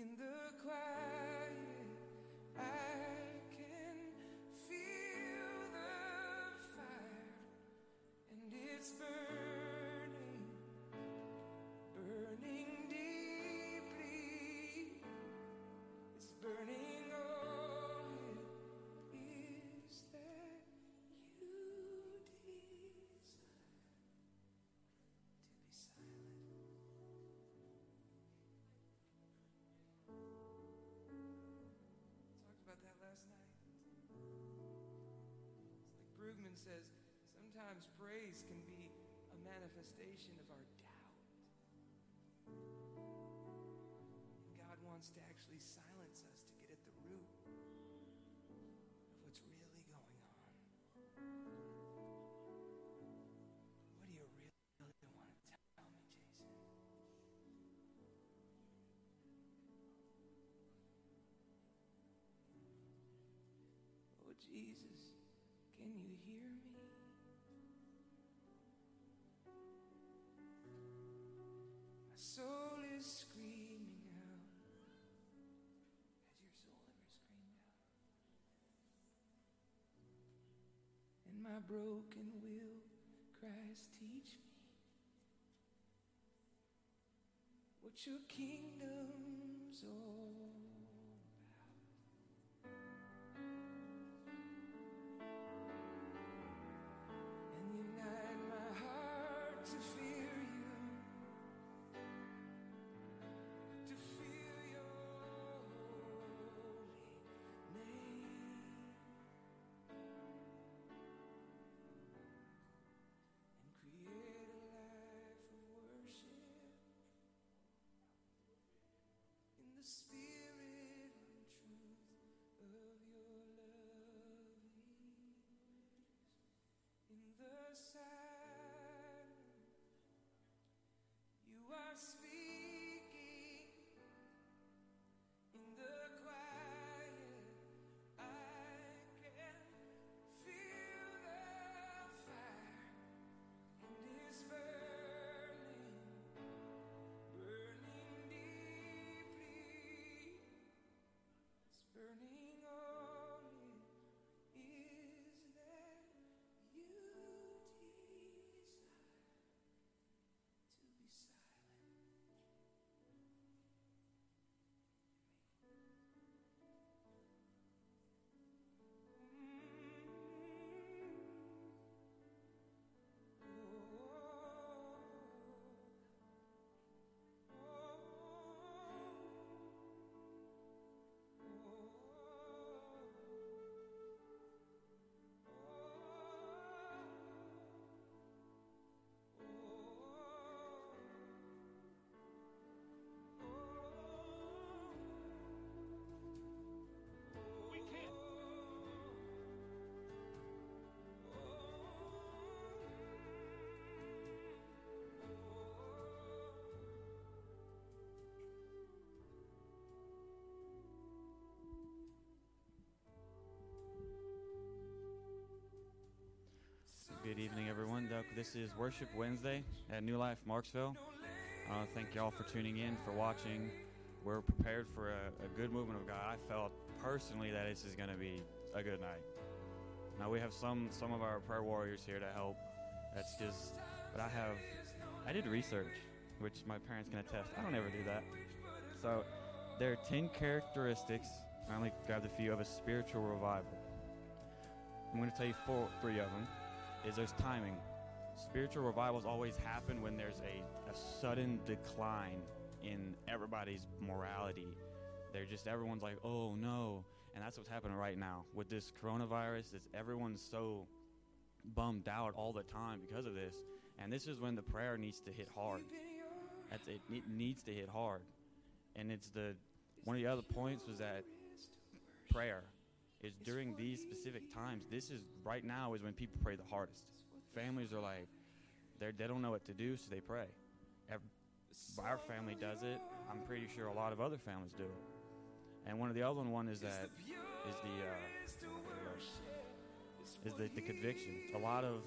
in the crowd. Brueggemann says sometimes praise can be a manifestation of our doubt. And God wants to actually silence us to get at the root of what's really going on. What do you really want to tell me, Jason? Oh, Jesus, can you hear me? My soul is screaming out. Has your soul ever screamed out? And my broken will cries, teach me what your kingdom's all evening, everyone. This is Worship Wednesday at New Life Marksville. Uh, thank y'all for tuning in, for watching. We're prepared for a, a good movement of God. I felt personally that this is going to be a good night. Now we have some some of our prayer warriors here to help. That's just, but I have, I did research, which my parents can attest. I don't ever do that. So there are ten characteristics. I only grabbed a few of a spiritual revival. I'm going to tell you four, three of them is there's timing. Spiritual revivals always happen when there's a, a sudden decline in everybody's morality. They're just everyone's like, oh no, and that's what's happening right now with this coronavirus. Is everyone's so bummed out all the time because of this, and this is when the prayer needs to hit hard. That's it. It needs to hit hard, and it's the one of the other points was that prayer is during these specific times. This is right now is when people pray the hardest. Families are like, they they don't know what to do, so they pray. Ev- our family does it. I'm pretty sure a lot of other families do it. And one of the other one is that is the uh, is the, the conviction. A lot of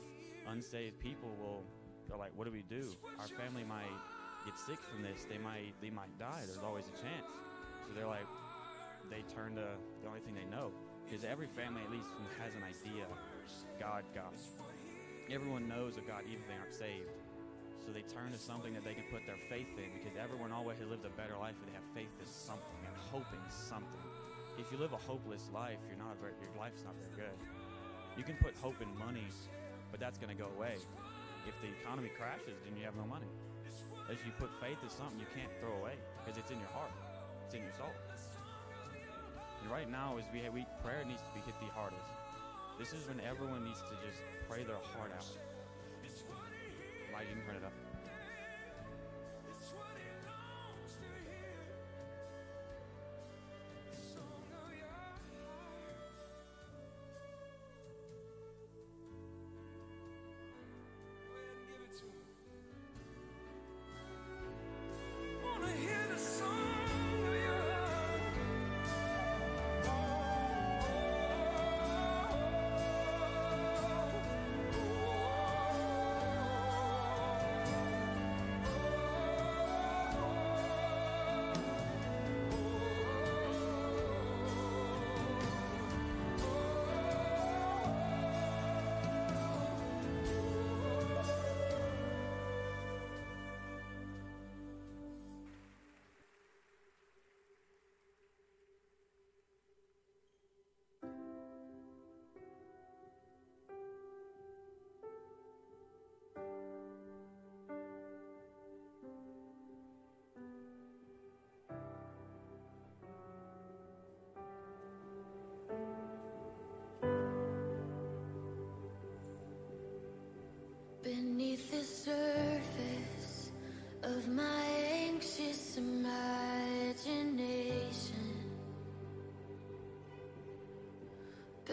unsaved people will they're like, what do we do? Our family might get sick from this. They might they might die. There's always a chance. So they're like, they turn to the only thing they know. Because every family at least has an idea, God, God. Everyone knows of God, even if they aren't saved. So they turn to something that they can put their faith in because everyone always has lived a better life if they have faith in something and hope in something. If you live a hopeless life, you're not very, your life's not very good. You can put hope in money, but that's going to go away. If the economy crashes, then you have no money. As you put faith in something you can't throw away because it's in your heart, it's in your soul. And right now, is we, we prayer needs to be hit the hardest. This is when everyone needs to just pray their heart out. Can turn it up.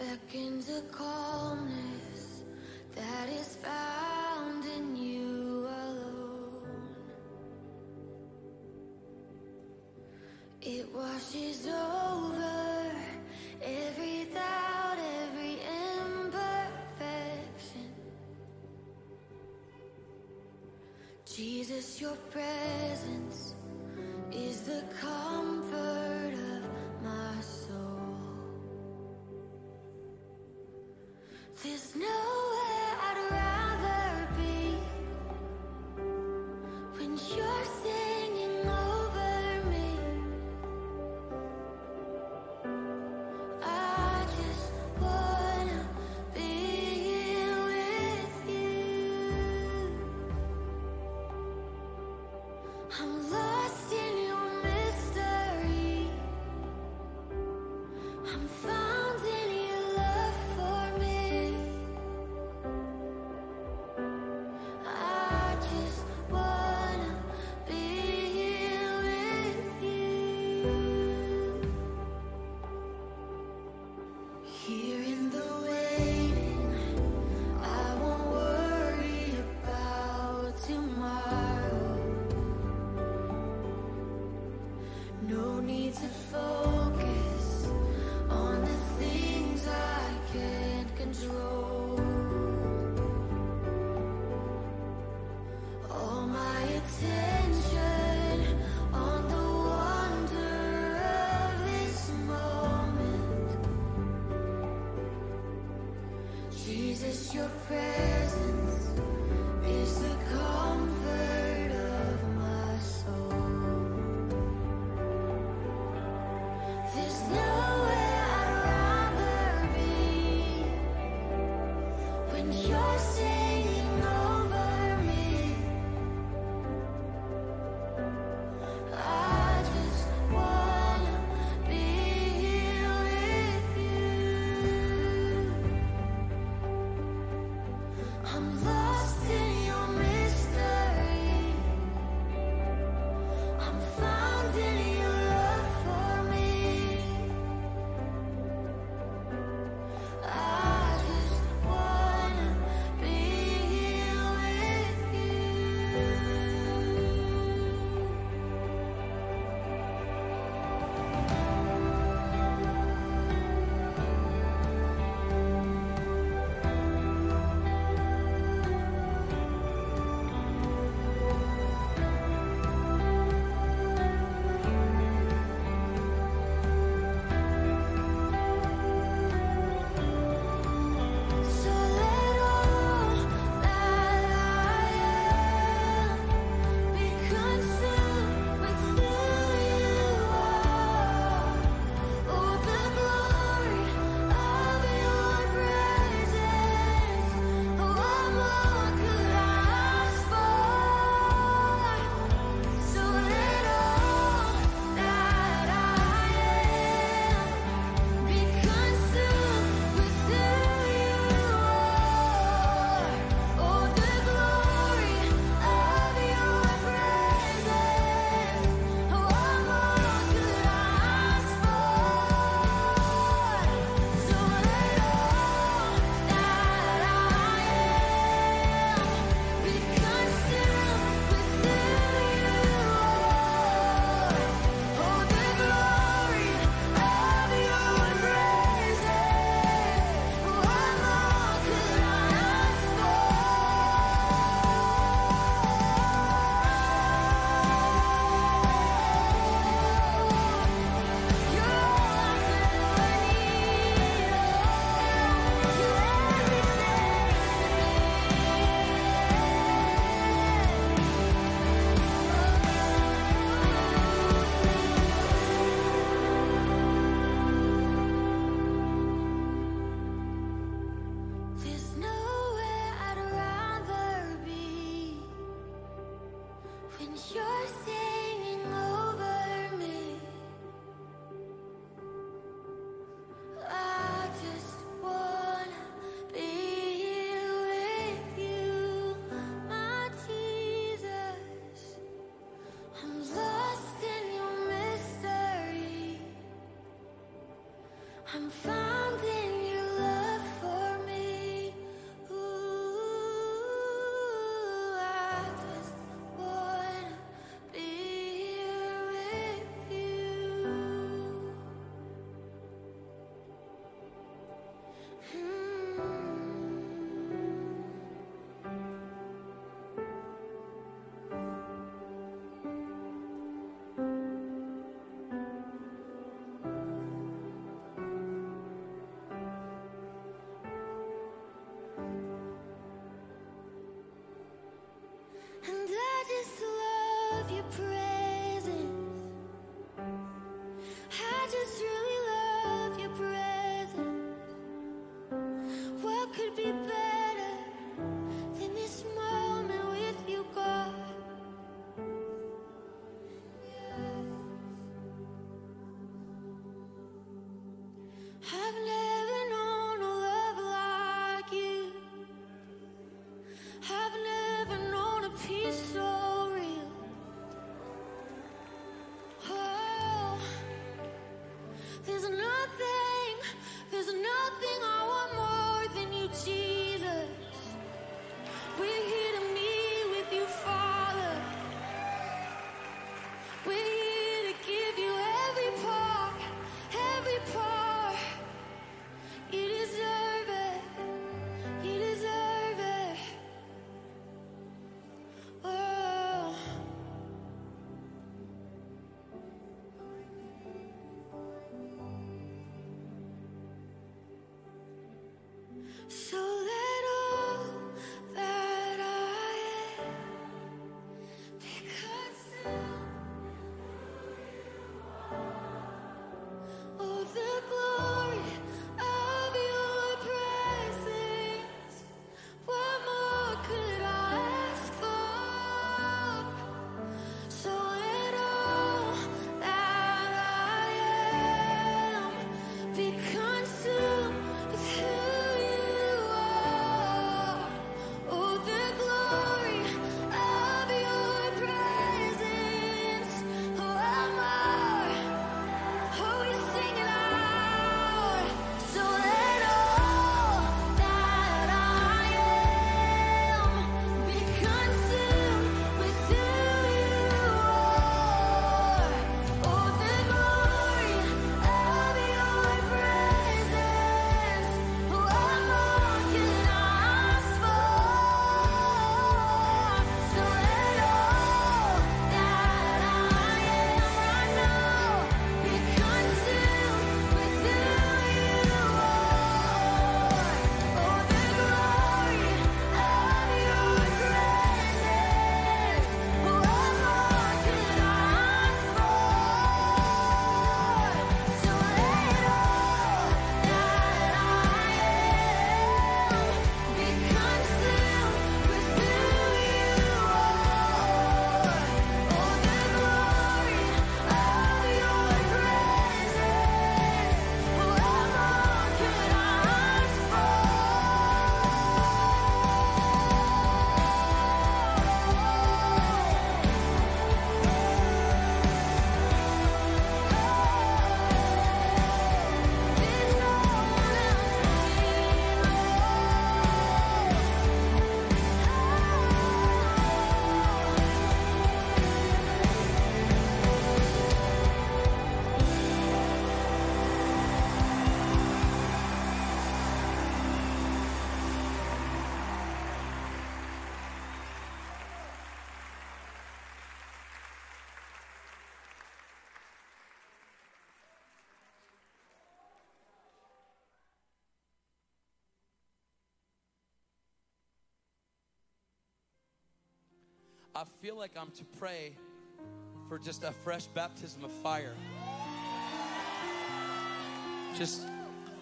Beckons a calmness that is found in you alone. It washes over every doubt, every imperfection. Jesus, your presence is the comfort you pray I feel like I'm to pray for just a fresh baptism of fire. Just,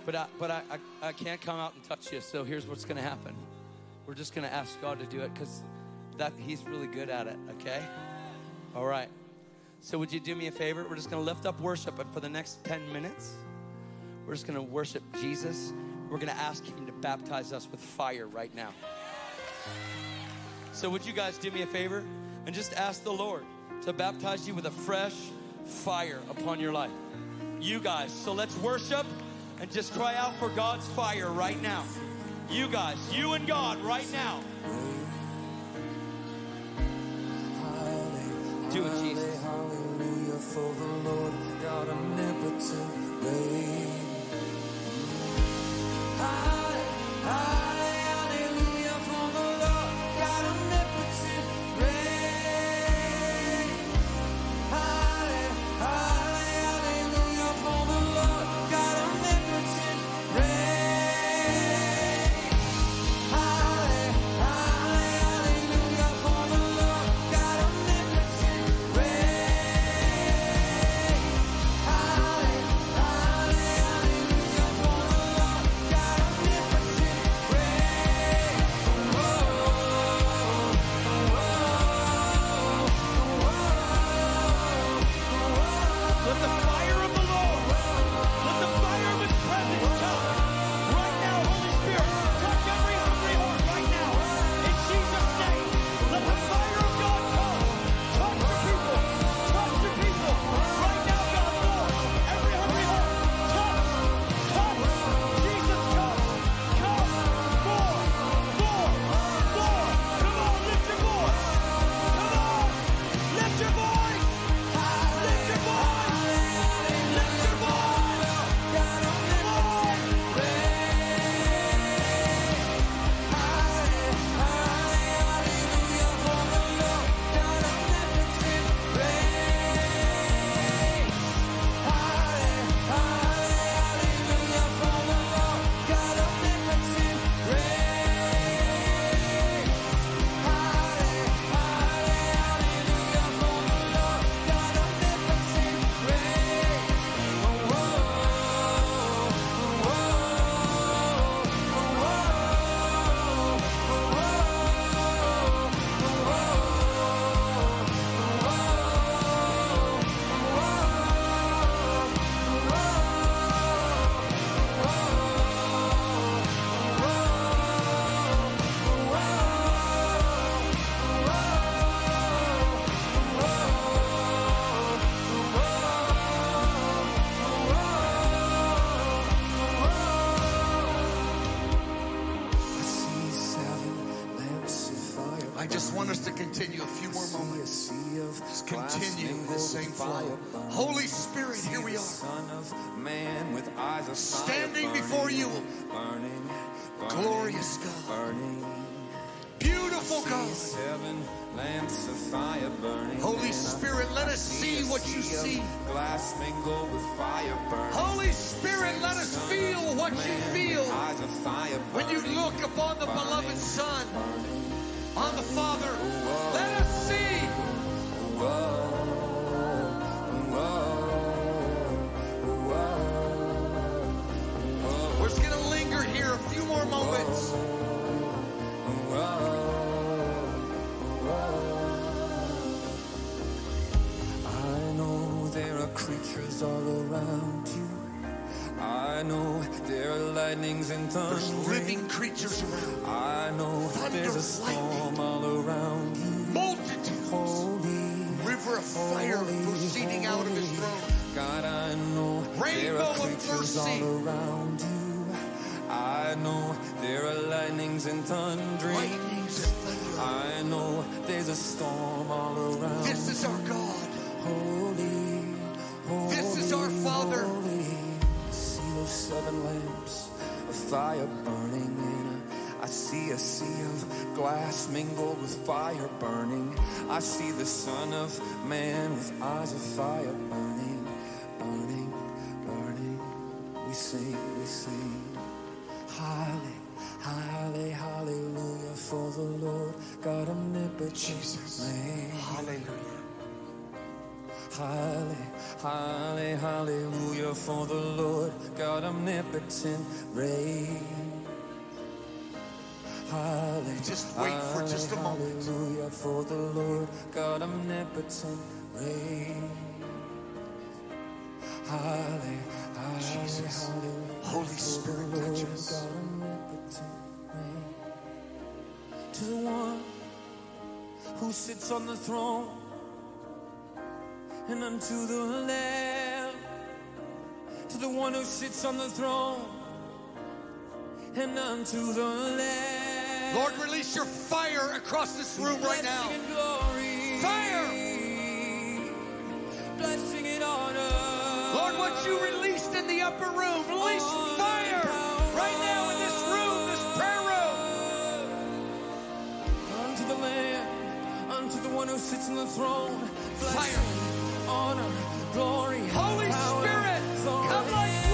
but I, but I, I, I can't come out and touch you. So here's what's going to happen. We're just going to ask God to do it because that He's really good at it. Okay. All right. So would you do me a favor? We're just going to lift up worship, but for the next 10 minutes, we're just going to worship Jesus. We're going to ask him to baptize us with fire right now. So, would you guys do me a favor and just ask the Lord to baptize you with a fresh fire upon your life? You guys. So, let's worship and just cry out for God's fire right now. You guys, you and God right now. Do it, Jesus. Hallelujah for the Lord God omnipotent continue a few more moments. Continue this same fire flow. Holy Spirit, here we are. Son of Man with eyes of Standing before you. Glorious God. burning. Beautiful God. seven lamps of fire burning. Holy Spirit, let us see what you see. Glass mingled with fire burning. Holy Spirit, let us feel what you feel Eyes of fire when you look upon the beloved Son. On the Father. Let us see. We're just going to linger here a few more moments. I know there are lightnings and thunder. There's living creatures around. I know Thunder, there's a storm lightning. all around you. Multitudes. Holy, River of fire holy, proceeding out of his holy. throne. God, I know there are of creatures all around you. I know there are lightnings and thundering. Lightnings and thunder. I know there's a storm all around. This is our God. Holy, holy, This is our Father. Holy. See those seven lamps of fire burning in a, I see a sea of glass mingled with fire burning. I see the Son of Man with eyes of fire burning, burning, burning. We sing, we sing. Halle, halle, hallelujah for the Lord God omnipotent. Jesus. Hallelujah. Halle, halle, hallelujah for the Lord God omnipotent reign. Hallelujah. Just wait for just a moment. Hallelujah for the Lord God omnipotent reigns. Hallelujah. Jesus. Hallelujah Holy Spirit, touch us. God omnipotent reigns. To the one who sits on the throne and unto the Lamb, to the one who sits on the throne and unto the Lamb. Lord, release your fire across this room right now. Fire. Blessing and honor. Lord, what you released in the upper room, release fire right now in this room, this prayer room. Unto the Lamb, unto the one who sits on the throne. Fire. Honor, glory. Holy power, Spirit, come like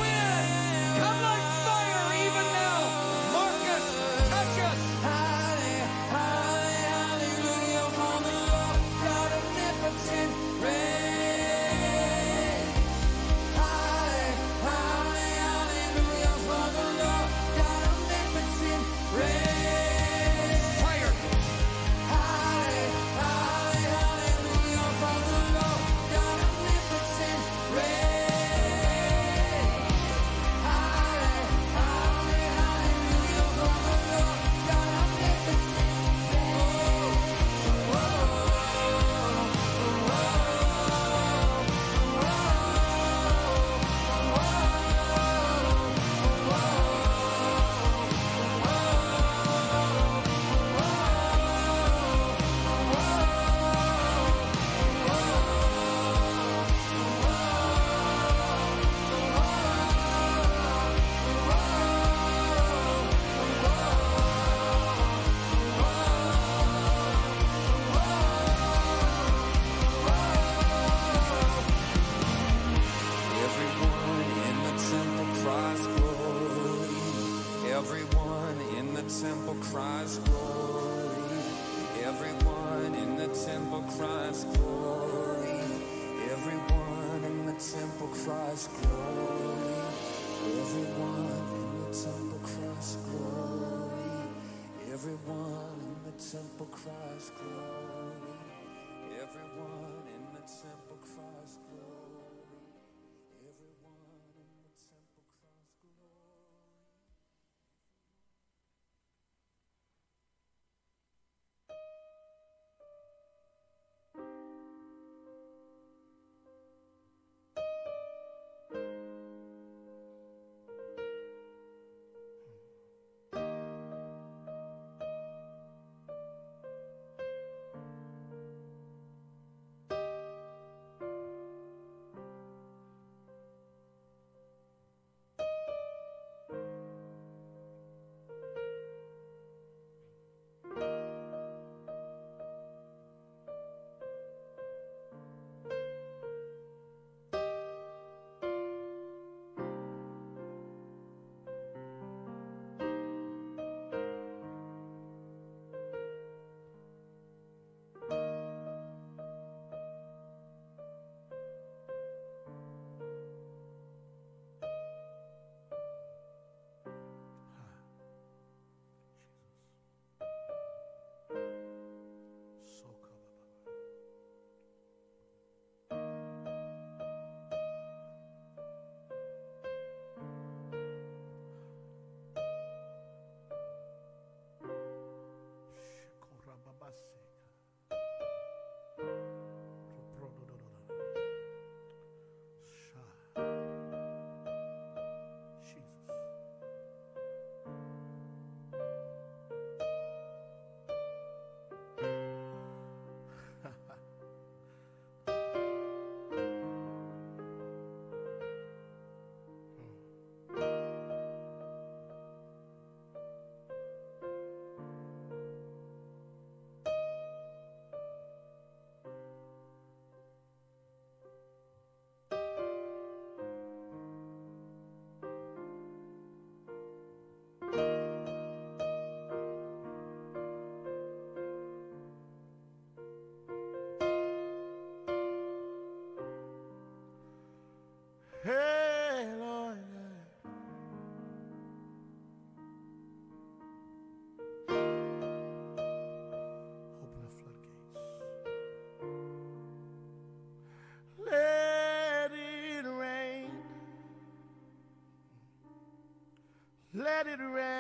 let it rain.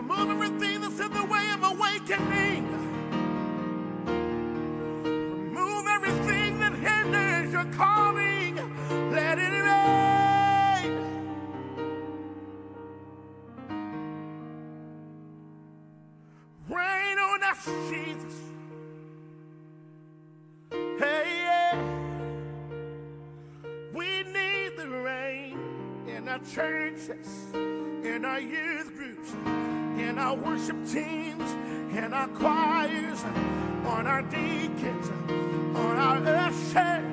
Remove everything that's in the way of awakening. Remove everything that hinders your calling. Let it rain. Rain on us, Jesus. Hey, yeah. We need the rain in our churches, in our youth groups, our worship teams, in our choirs, on our deacons, on our ushers,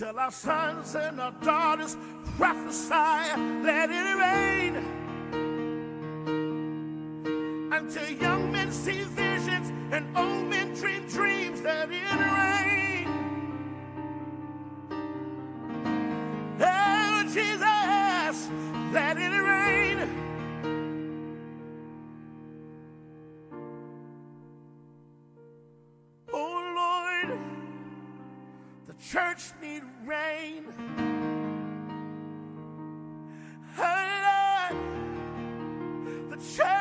Until our sons and our daughters prophesy, let it rain. Until young men see visions church need rain. Oh, Lord, the church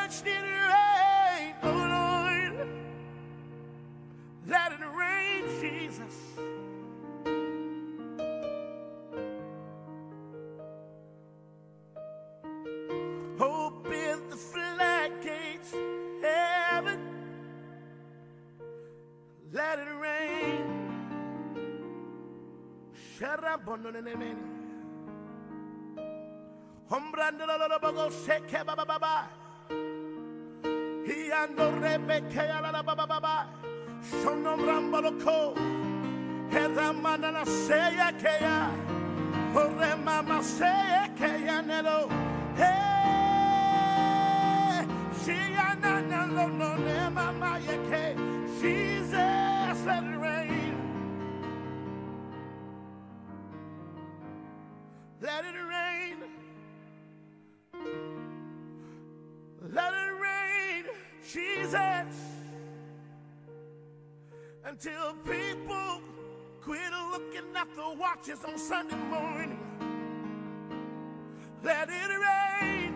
Sharabononemeni. Hombrandololobogo sheke baba baba. Hiando rebeke alala baba baba. Shonomramboloko. Heramana na seya keya. Ore mama seya keya nelo. Hey, she na na no no ne mama yeke. Jesus, Jesus. until people quit looking at the watches on Sunday morning. Let it rain.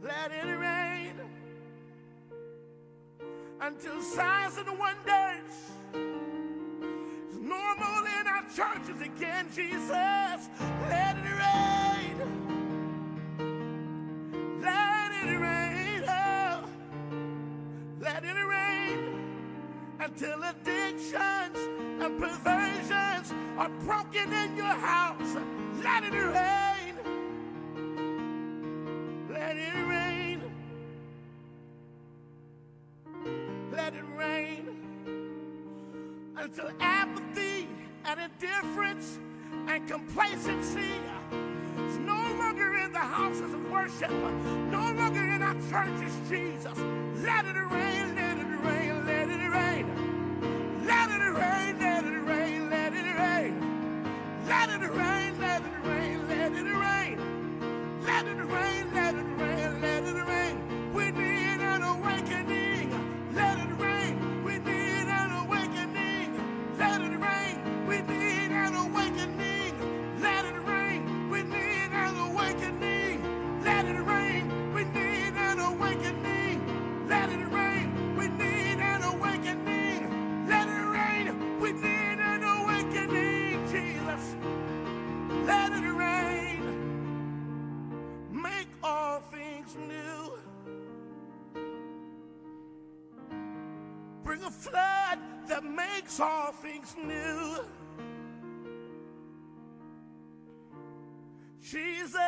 Let it rain until signs and wonders is normal in our churches again, Jesus. Until addictions and perversions are broken in your house. Let it rain. Let it rain. Let it rain until apathy and indifference and complacency is no longer in the houses of worship, no longer in our churches, Jesus. Let it rain, makes all things new. Jesus,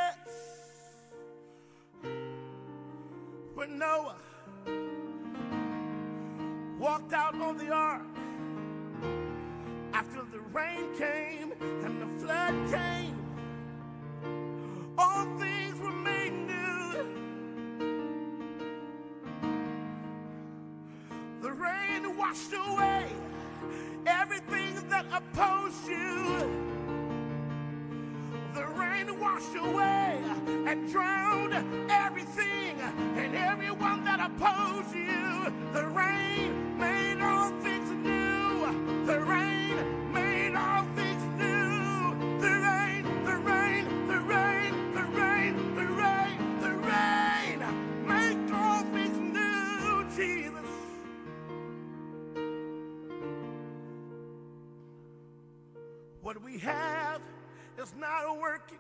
when Noah walked out on the ark, after the rain came and the flood came, all things were made new. The rain washed away everything that opposed you. The rain washed away and drowned everything and everyone that opposed you. The rain made all things we have is not working.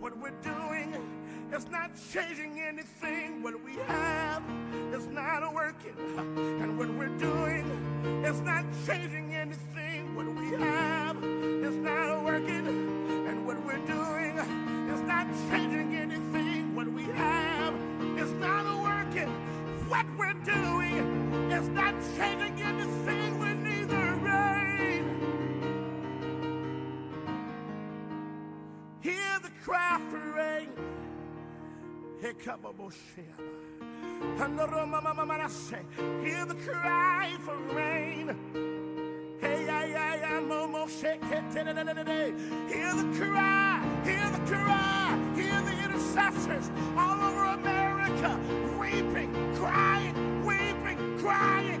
What we're doing is not changing anything. What we have is not working. And what we're doing is not changing anything. What we have is not working. And what we're doing is not changing anything. What we have is not working. What we're doing is not changing Handoromamamanase. Hear the cry for rain. Hey, yeah, momo, shake it, da-da-da-da-da. Hear the cry, hear the cry, hear the intercessors all over America weeping, crying, weeping, crying,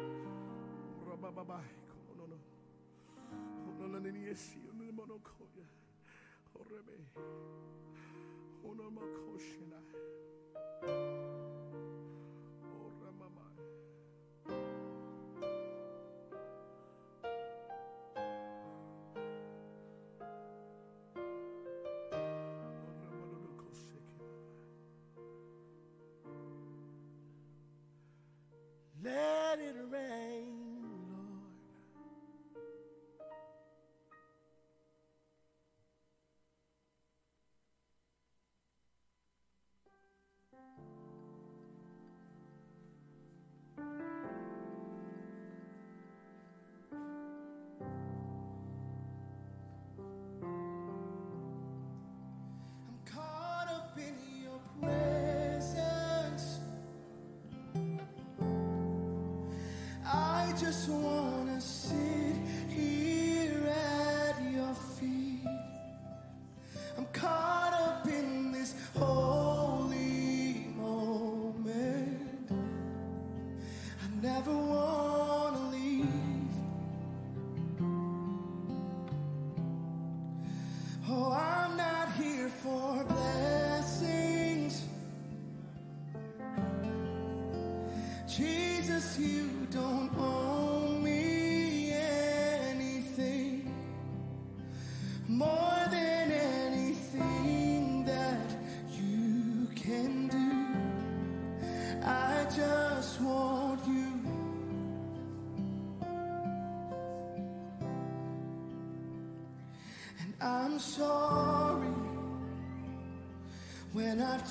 No no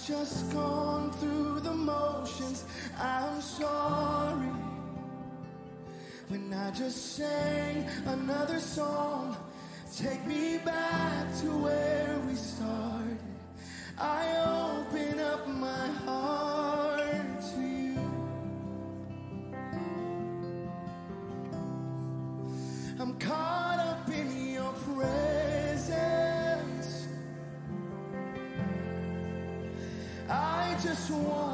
just gone through the motions. I'm sorry. When I just sang another song, take me back to where. just want.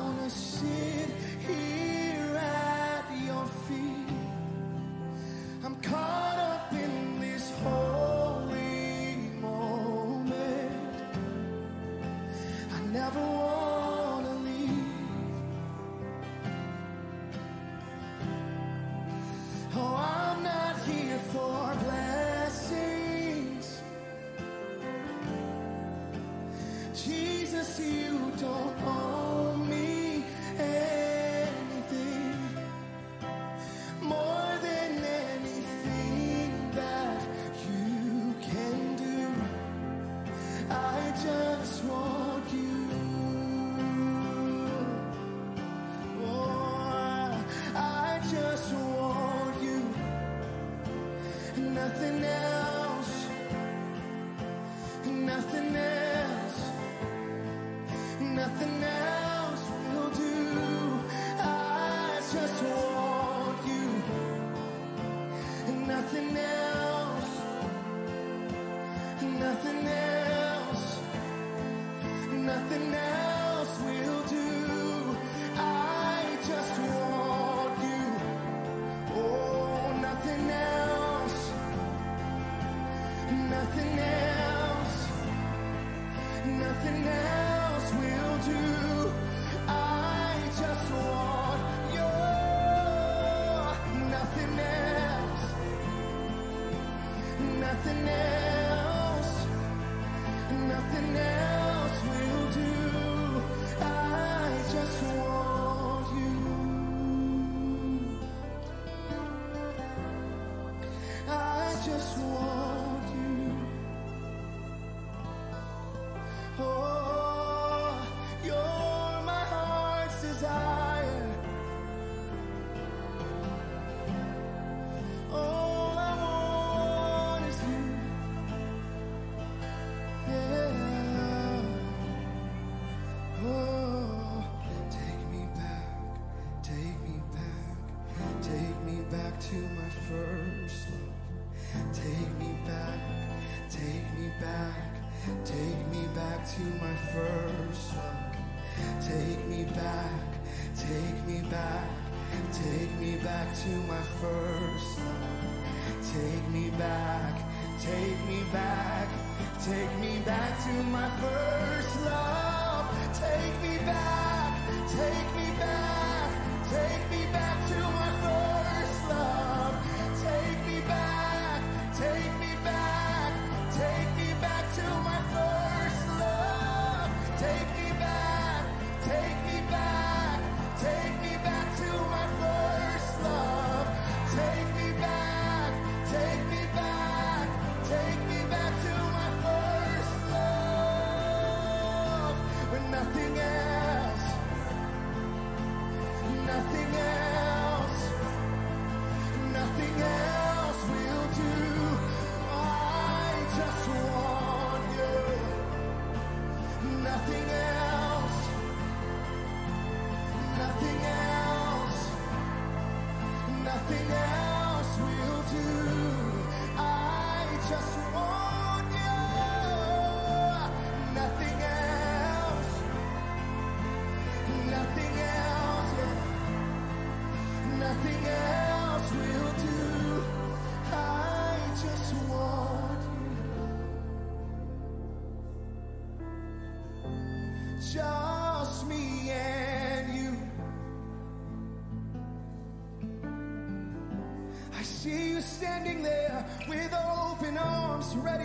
back to my first love. Take me back, take me back, take me back to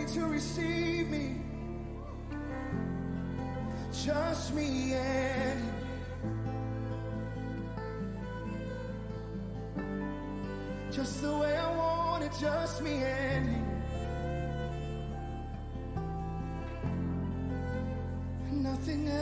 ready to receive me. Just me and you. Just the way I want it, just me and you. Nothing else.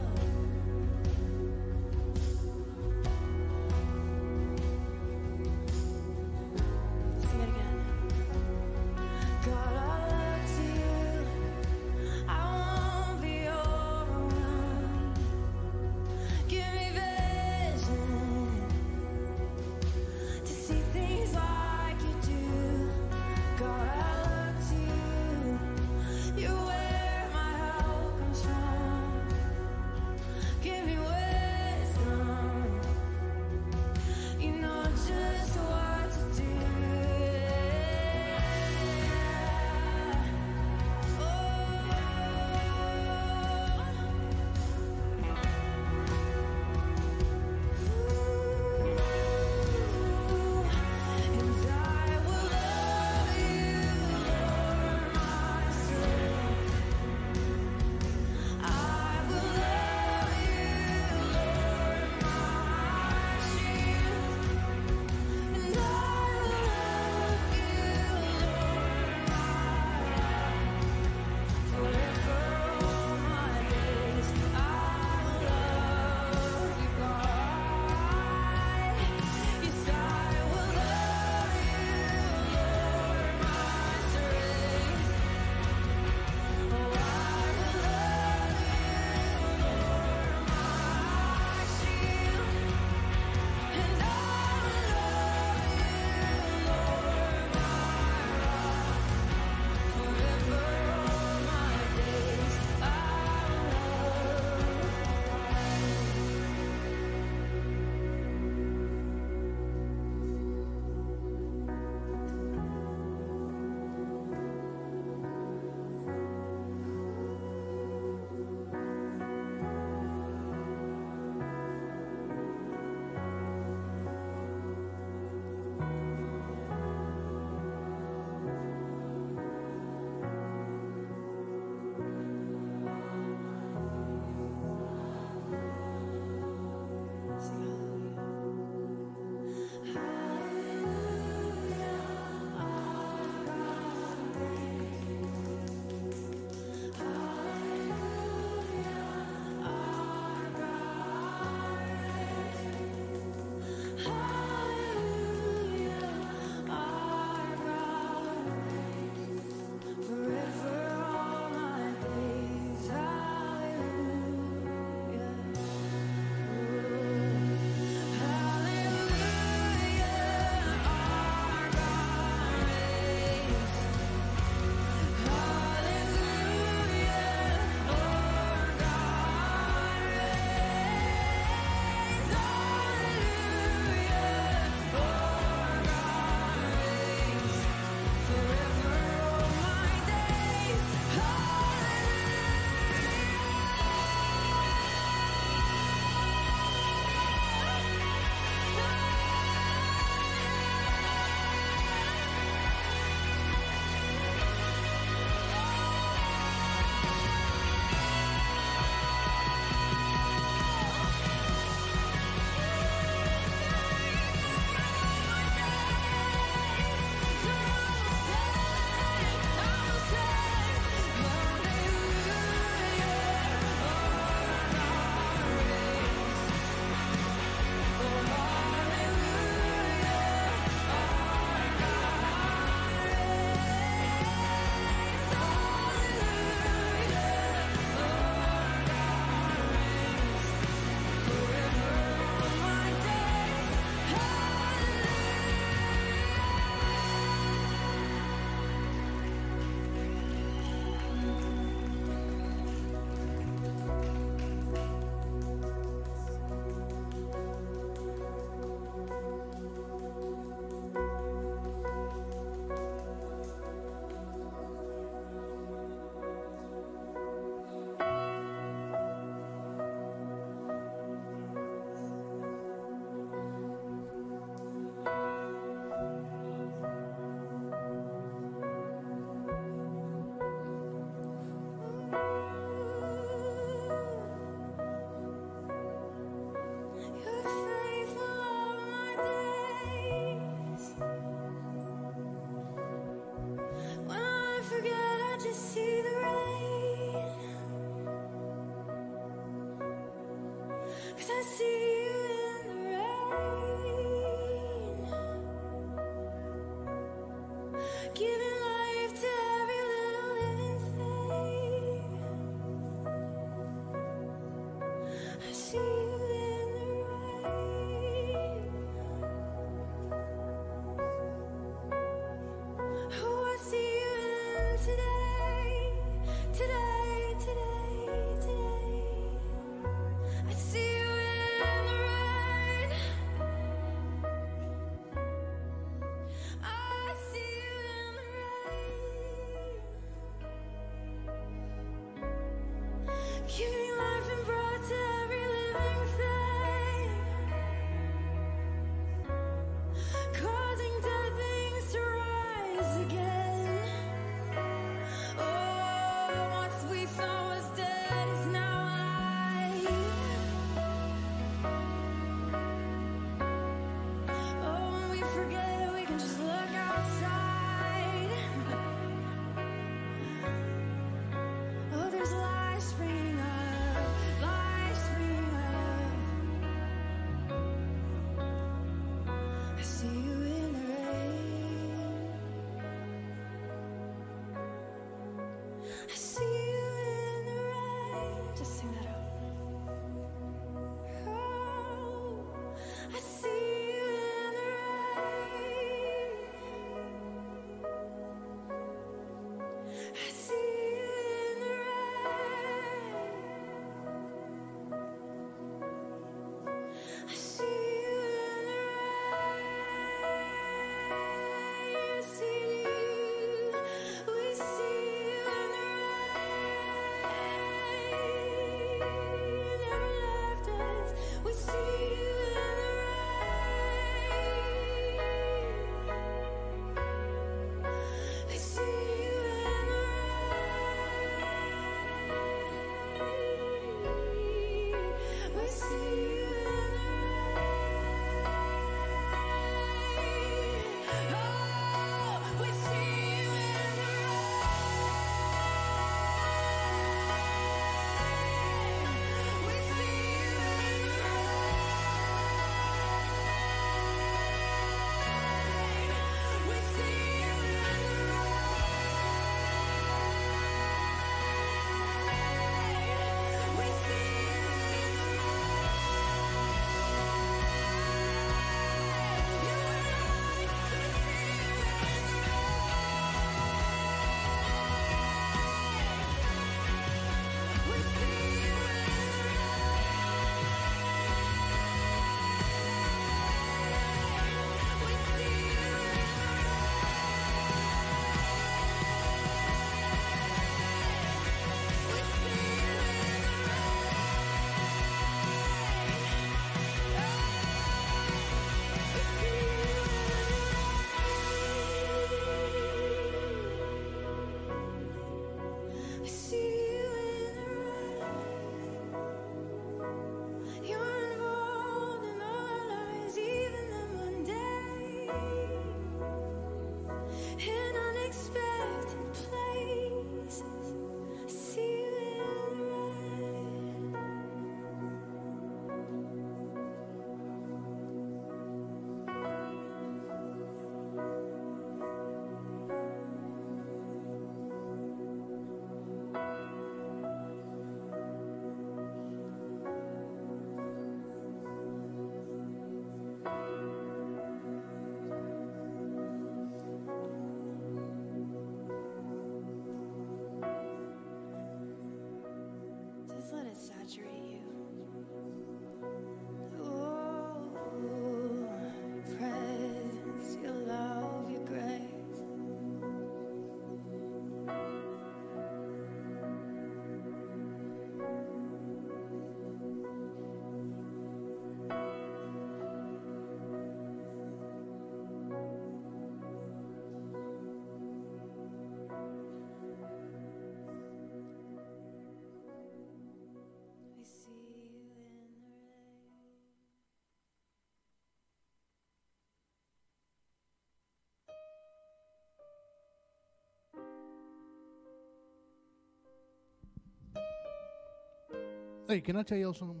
Hey, can I tell y'all something?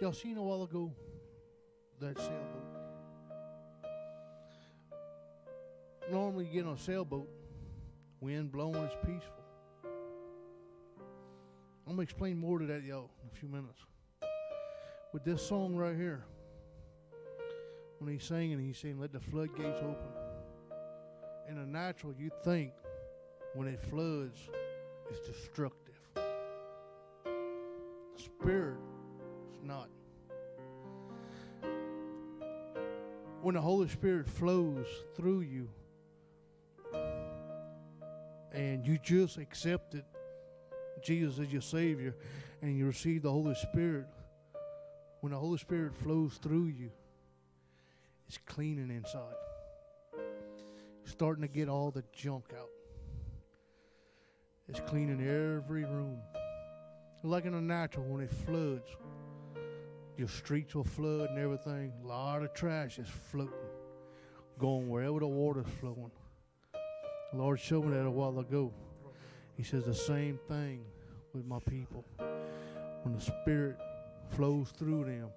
Y'all seen a while ago that sailboat? Normally, you get on a sailboat, wind blowing, it's peaceful. I'm gonna explain more to that, y'all, in a few minutes. With this song right here, when he's singing, he's saying, "Let the floodgates open." In the natural, you think when it floods, it's destructive. Spirit is not. When the Holy Spirit flows through you and you just accepted Jesus as your Savior and you receive the Holy Spirit, when the Holy Spirit flows through you, it's cleaning inside. Starting to get all the junk out. It's cleaning every room. Like in the natural, when it floods, your streets will flood and everything. A lot of trash is floating, going wherever the water's flowing. The Lord showed me that a while ago. He says the same thing with my people. When the Spirit flows through them,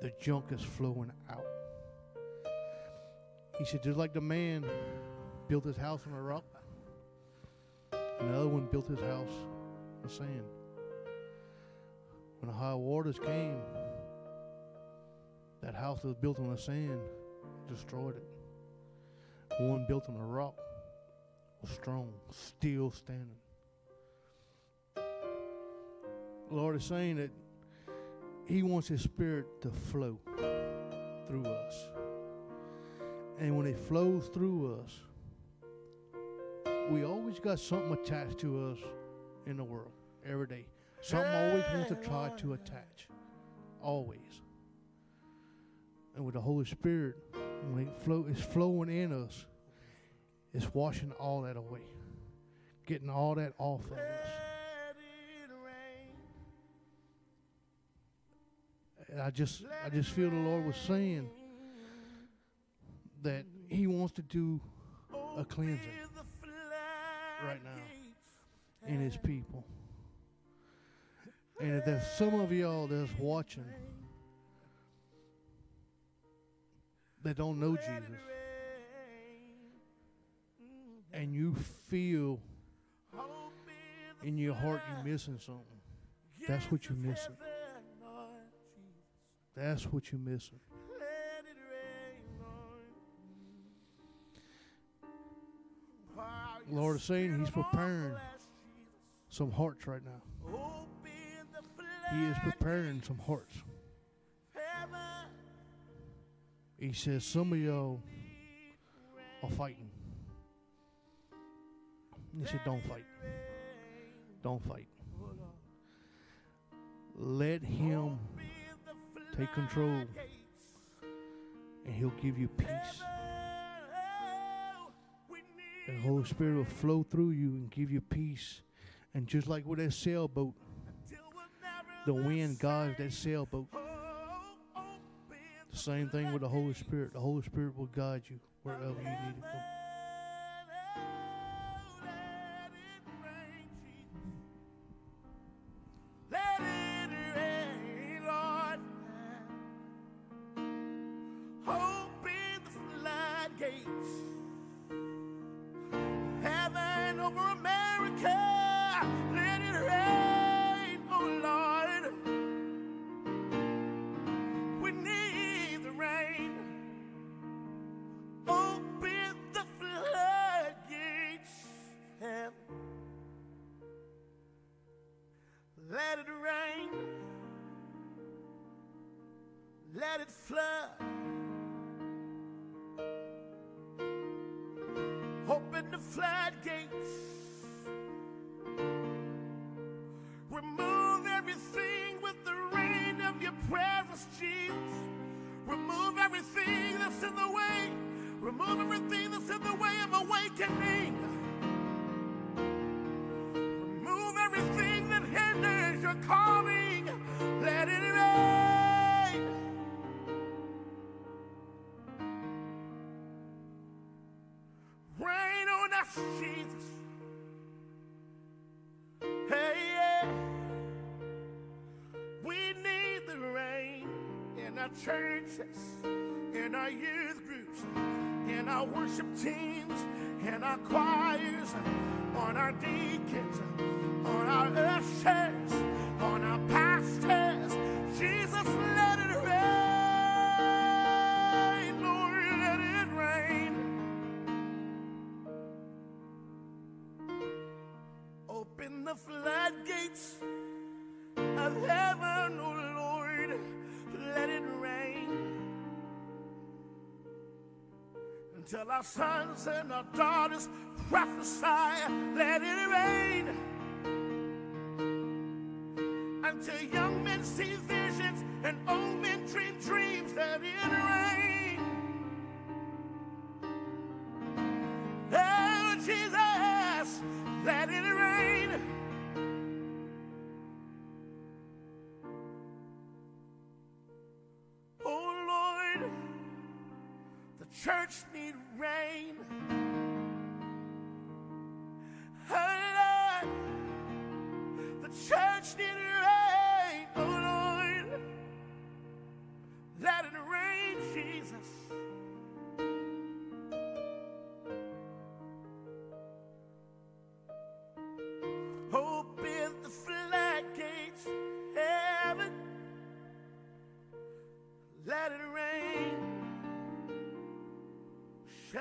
the junk is flowing out. He said, just like the man built his house on a rock, another one built his house on sand. When the high waters came, that house that was built on the sand destroyed it. One built on a rock was strong, still standing. The Lord is saying that He wants His Spirit to flow through us. And when it flows through us, we always got something attached to us in the world every day. Something always wants to try to attach. Always. And with the Holy Spirit, when it flow, it's flowing in us, it's washing all that away, getting all that off of us. And I just, I just feel the Lord was saying that He wants to do a cleansing right now in His people. And if there's some of y'all that's watching that don't know Jesus, and you feel in your heart you're missing something, that's what you're missing. That's what you're missing. Lord is saying He's preparing some hearts right now. He is preparing some hearts. He says some of y'all are fighting. He said, Don't fight. Don't fight. Let Him take control, and He'll give you peace. The Holy Spirit will flow through you and give you peace. And just like with that sailboat, the wind guides that sailboat. The same thing with the Holy Spirit. The Holy Spirit will guide you wherever you need to go. Churches, in our youth groups, in our worship teams, in our choirs, on our deacons, on our ushers, on our pastors. Jesus, let it rain, Lord, let it rain. Open the floodgates of heaven, Until our sons and our daughters prophesy, let it rain. Until young men see visions and old men dream dreams, let it rain. Church need rain. Oh Lord, the church need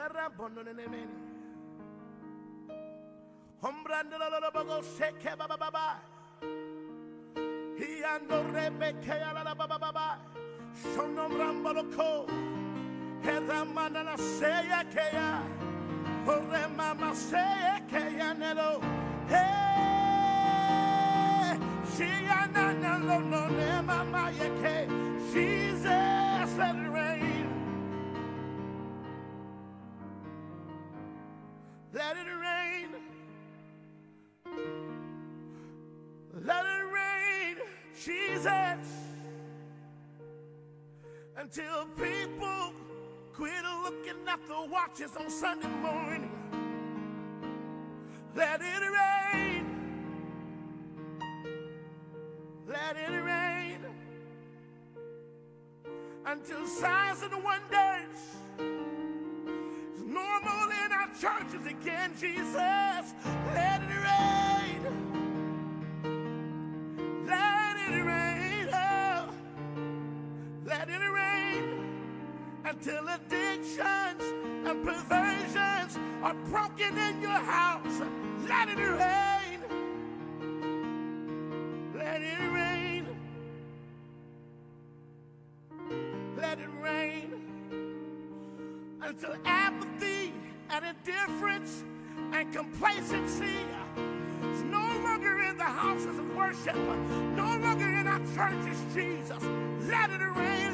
Sharabononemeni. Hombrandololobogo sheke baba baba. Hiando rebeke alala baba baba. Shonomramboloko. Heramana na seya keya. Ore mama seya keya nelo. Hey, she na na lo no ne mama yeke. Until people quit looking at the watches on Sunday morning. Let it rain. Let it rain. Until signs and wonders is normal in our churches again, Jesus. Until addictions and perversions are broken in your house. Let it rain. Let it rain. Let it rain until apathy and indifference and complacency is no longer in the houses of worship, no longer in our churches, Jesus. Let it rain,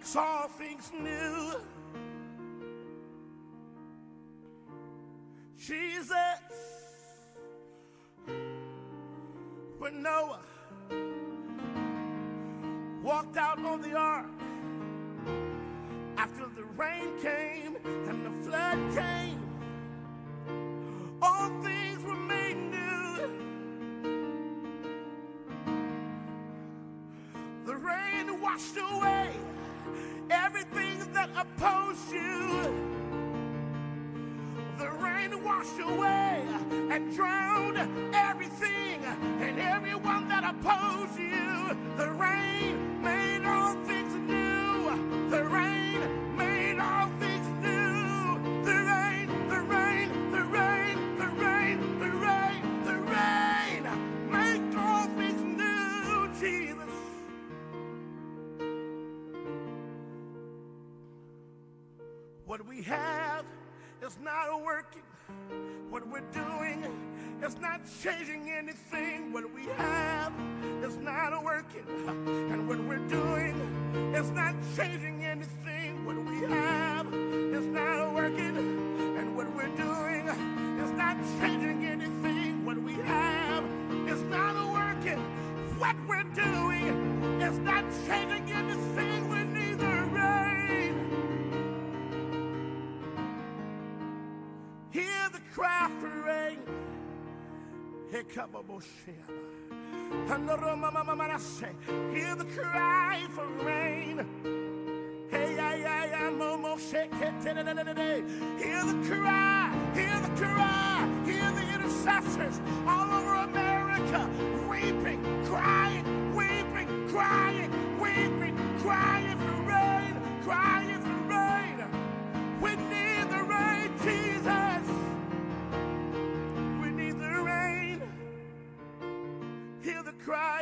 makes all things new. Jesus, when Noah walked out on the ark, after the rain came and the flood came, all things were made new. The rain washed away everything that opposed you. The rain washed away and drowned everything and everyone that opposed you. The rain made all things new. The rain made all What we have is not working. What we're doing is not changing anything. What we have is not working. And what we're doing is not changing Hear the cry for rain. Hey, yeah, yeah, momo shake it. Hear the cry, hear the cry, hear the intercessors all over America weeping, crying, weeping, crying, weeping, crying for rain, crying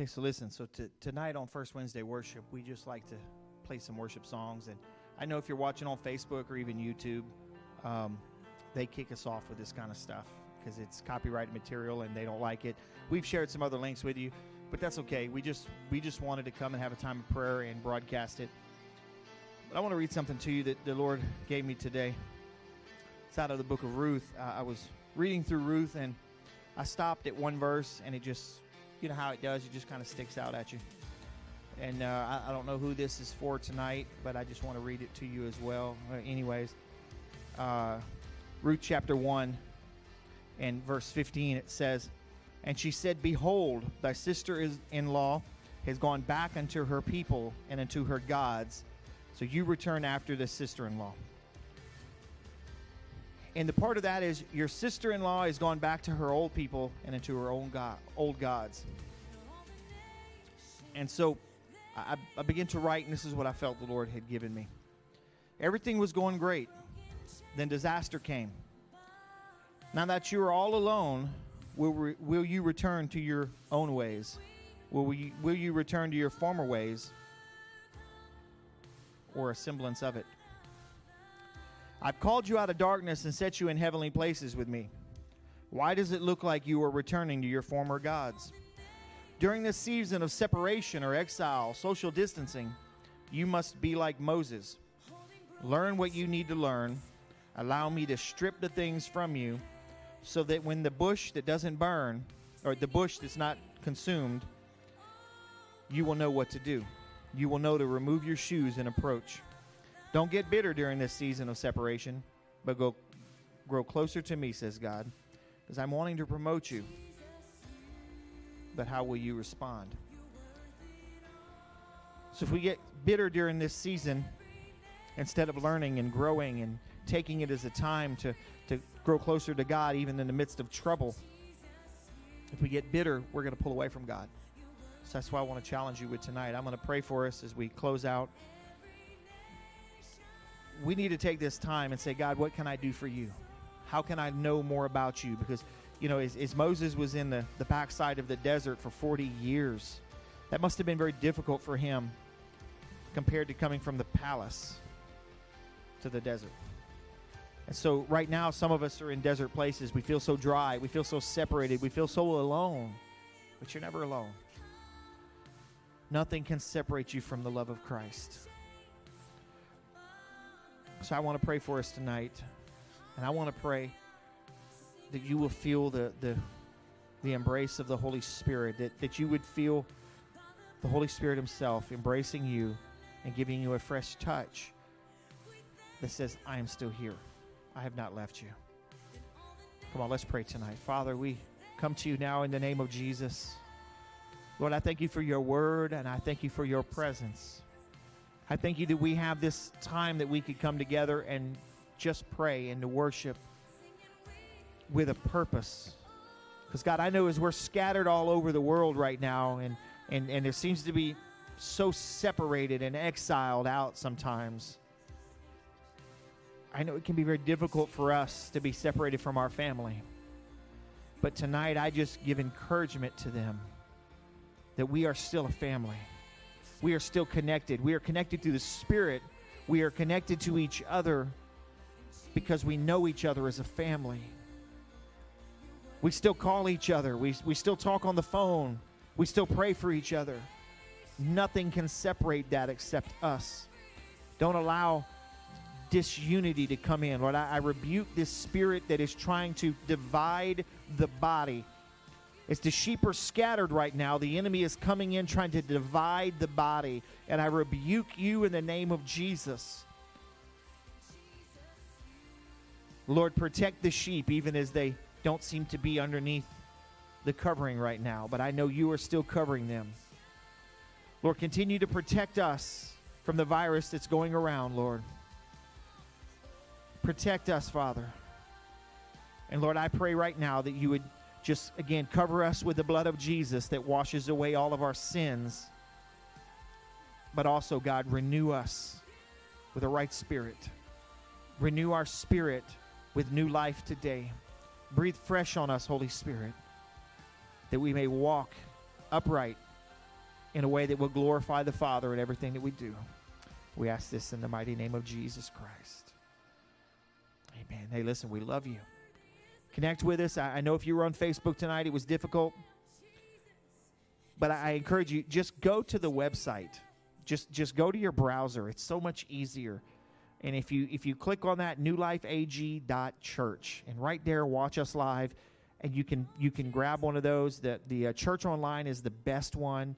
Hey, so listen. So t- tonight on First Wednesday worship, we just like to play some worship songs. And I know if you're watching on Facebook or even YouTube, um, they kick us off with this kind of stuff because it's copyrighted material and they don't like it. We've shared some other links with you, but that's okay. We just we just wanted to come and have a time of prayer and broadcast it. But I want to read something to you that the Lord gave me today. It's out of the book of Ruth. Uh, I was reading through Ruth and I stopped at one verse and it just, you know how it does, it just kind of sticks out at you. And uh, I, I don't know who this is for tonight, but I just want to read it to you as well. Uh, anyways, uh, Ruth chapter 1 and verse 15, it says, And she said, Behold, thy sister is in law has gone back unto her people and unto her gods. So you return after the sister in law. And the part of that is your sister in law has gone back to her old people and into her own god, old gods. And so I, I began to write, and this is what I felt the Lord had given me. Everything was going great. Then disaster came. Now that you are all alone, will, re, will you return to your own ways? Will, we, will you return to your former ways or a semblance of it? I've called you out of darkness and set you in heavenly places with me. Why does it look like you are returning to your former gods? During this season of separation or exile, social distancing, you must be like Moses. Learn what you need to learn. Allow me to strip the things from you so that when the bush that doesn't burn, or the bush that's not consumed, you will know what to do. You will know to remove your shoes and approach. Don't get bitter during this season of separation, but go grow closer to me, says God, because I'm wanting to promote you. But how will you respond? So if we get bitter during this season, instead of learning and growing and taking it as a time to, to grow closer to God, even in the midst of trouble, if we get bitter, we're going to pull away from God. So that's why I want to challenge you with tonight. I'm going to pray for us as we close out we need to take this time and say, God, what can I do for you? How can I know more about you? Because, you know, as, as Moses was in the, the backside of the desert for 40 years, that must have been very difficult for him compared to coming from the palace to the desert. And so, right now, some of us are in desert places. We feel so dry. We feel so separated. We feel so alone. But you're never alone. Nothing can separate you from the love of Christ. So, I want to pray for us tonight. And I want to pray that you will feel the, the, the embrace of the Holy Spirit, that, that you would feel the Holy Spirit Himself embracing you and giving you a fresh touch that says, I am still here. I have not left you. Come on, let's pray tonight. Father, we come to you now in the name of Jesus. Lord, I thank you for your word and I thank you for your presence. I thank you that we have this time that we could come together and just pray and to worship with a purpose. Because, God, I know as we're scattered all over the world right now and, and, and there seems to be so separated and exiled out sometimes. I know it can be very difficult for us to be separated from our family. But tonight, I just give encouragement to them that we are still a family. We are still connected. We are connected through the Spirit. We are connected to each other because we know each other as a family. We still call each other. We, we still talk on the phone. We still pray for each other. Nothing can separate that except us. Don't allow disunity to come in. Lord, I, I rebuke this spirit that is trying to divide the body. As the sheep are scattered right now, the enemy is coming in trying to divide the body. And I rebuke you in the name of Jesus. Lord, protect the sheep even as they don't seem to be underneath the covering right now, but I know you are still covering them. Lord, continue to protect us from the virus that's going around, Lord. Protect us, Father. And Lord, I pray right now that you would just, again, cover us with the blood of Jesus that washes away all of our sins. But also, God, renew us with a right spirit. Renew our spirit with new life today. Breathe fresh on us, Holy Spirit, that we may walk upright in a way that will glorify the Father in everything that we do. We ask this in the mighty name of Jesus Christ. Amen. Hey, listen, we love you. Connect with us. I, I know if you were on Facebook tonight, it was difficult. But I, I encourage you, just go to the website. Just just go to your browser. It's so much easier. And if you if you click on that newlifeag.church and right there watch us live and you can you can grab one of those the the uh, church online is the best one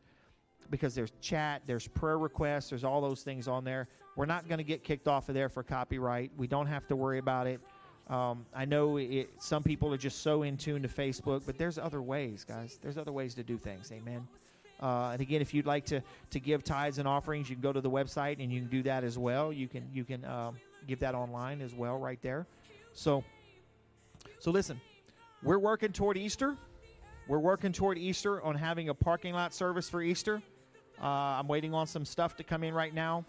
because there's chat, there's prayer requests, there's all those things on there. We're not going to get kicked off of there for copyright. We don't have to worry about it. Um, I know it, some people are just so in tune to Facebook, but there's other ways, guys. There's other ways to do things. Amen. Uh, and again, if you'd like to to give tithes and offerings, you can go to the website and you can do that as well. You can you can um, give that online as well, right there. So, so listen, we're working toward Easter. We're working toward Easter on having a parking lot service for Easter. Uh, I'm waiting on some stuff to come in right now,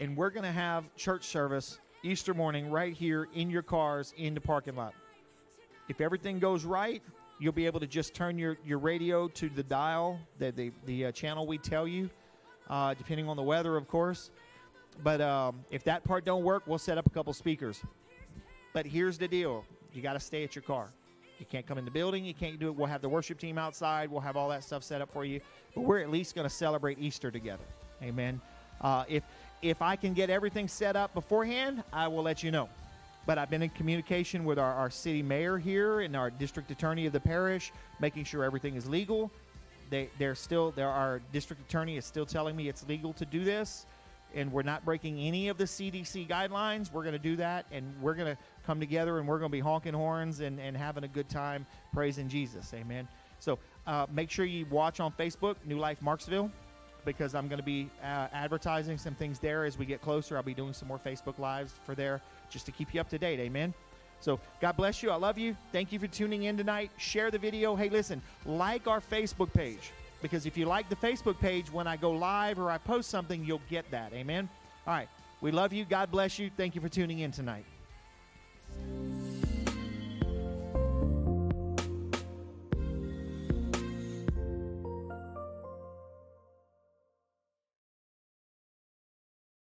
and we're going to have church service Easter morning right here in your cars in the parking lot. If everything goes right, you'll be able to just turn your, your radio to the dial, the, the, the uh, channel we tell you, uh, depending on the weather, of course. But um, if that part don't work, we'll set up a couple speakers. But here's the deal: you got to stay at your car. You can't come in the building. You can't do it. We'll have the worship team outside. We'll have all that stuff set up for you. But we're at least going to celebrate Easter together. Amen. Uh, if if I can get everything set up beforehand, I will let you know. But I've been in communication with our, our city mayor here and our district attorney of the parish, making sure everything is legal. They, they're still, there, our district attorney is still telling me it's legal to do this, and we're not breaking any of the CDC guidelines. We're going to do that, and we're going to come together and we're going to be honking horns and, and having a good time praising Jesus. Amen. So uh, make sure you watch on Facebook, New Life Marksville, because I'm going to be uh, advertising some things there as we get closer. I'll be doing some more Facebook Lives for there just to keep you up to date. Amen. So God bless you. I love you. Thank you for tuning in tonight. Share the video. Hey, listen, like our Facebook page because if you like the Facebook page, when I go live or I post something, you'll get that. Amen. All right. We love you. God bless you. Thank you for tuning in tonight.